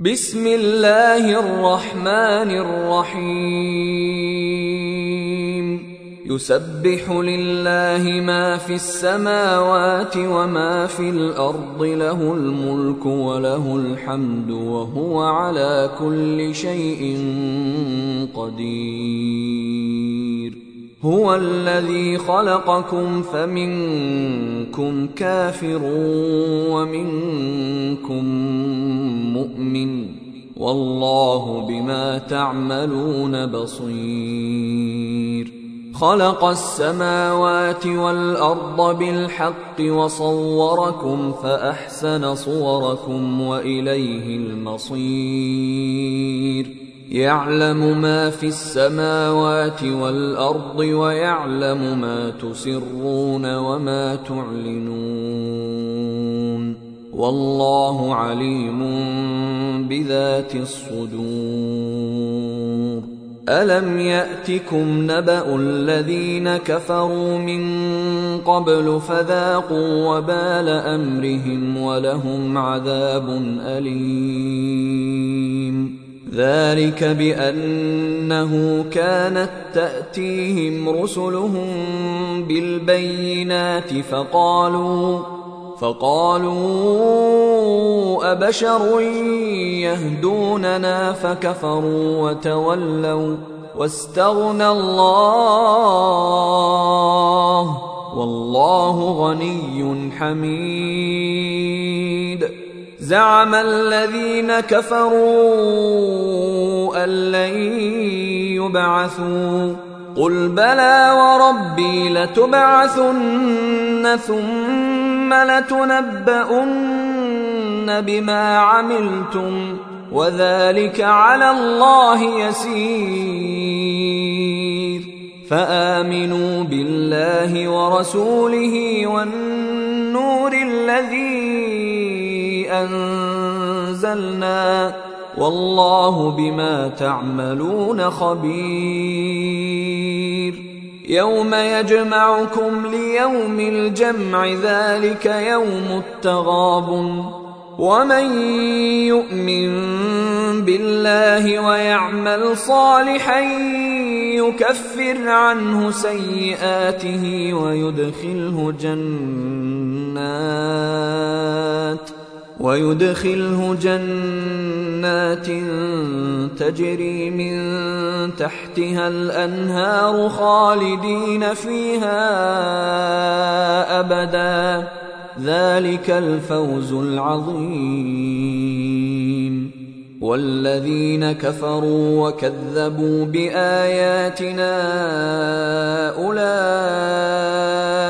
بسم الله الرحمن الرحيم يسبح لله ما في السماوات وما في الأرض له الملك وله الحمد وهو على كل شيء قدير هو الذي خلقكم فمنكم كافر ومنكم مؤمن والله بما تعملون بصير. خلق السماوات والأرض بالحق وصوركم فأحسن صوركم وإليه المصير. يعلم ما في السماوات والأرض ويعلم ما تسرون وما تعلنون والله عليم بذات الصدور. ألم يأتكم نبأ الذين كفروا من قبل فذاقوا وبال أمرهم ولهم عذاب أليم. ذلك بأنه كانت تأتيهم رسلهم بالبينات فقالوا فقالوا أبشر يهدوننا فكفروا وتولوا واستغنى الله والله غني حميد. زعم الذين كفروا أن لن يبعثوا. قل بلى وربي لتبعثن ثم لتنبؤن بما عملتم وذلك على الله يسير. فآمنوا بالله ورسوله والنور الذي أنزلنا والله بما تعملون خبير. يوم يجمعكم ليوم الجمع ذلك يوم التغاب ومن يؤمن بالله ويعمل صالحا يكفر عنه سيئاته ويدخله جنات. ويدخله جنات تجري من تحتها الأنهار خالدين فيها أبدا. ذلك الفوز العظيم. والذين كفروا وكذبوا بآياتنا أولئك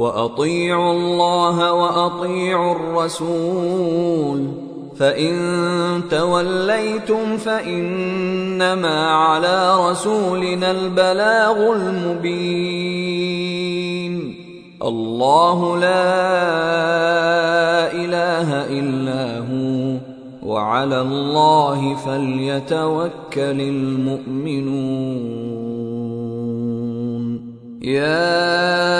وأطيعوا الله وأطيعوا الرسول فإن توليتم فإنما على رسولنا البلاغ المبين. الله لا إله إلا هو وعلى الله فليتوكل المؤمنون. يا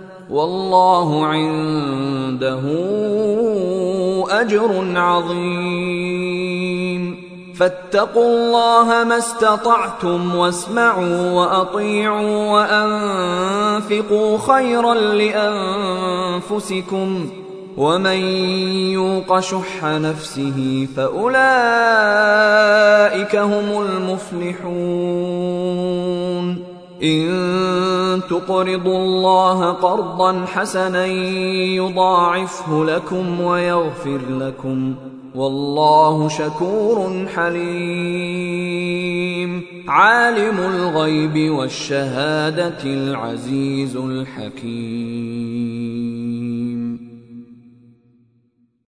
والله عنده أجر عظيم. فاتقوا الله ما استطعتم واسمعوا وأطيعوا وأنفقوا خيرا لأنفسكم. ومن يوق شح نفسه فأولئك هم المفلحون. إن تقرضوا الله قرضا حسنا يضاعفه لكم ويغفر لكم. والله شكور حليم. عالم الغيب والشهادة العزيز الحكيم.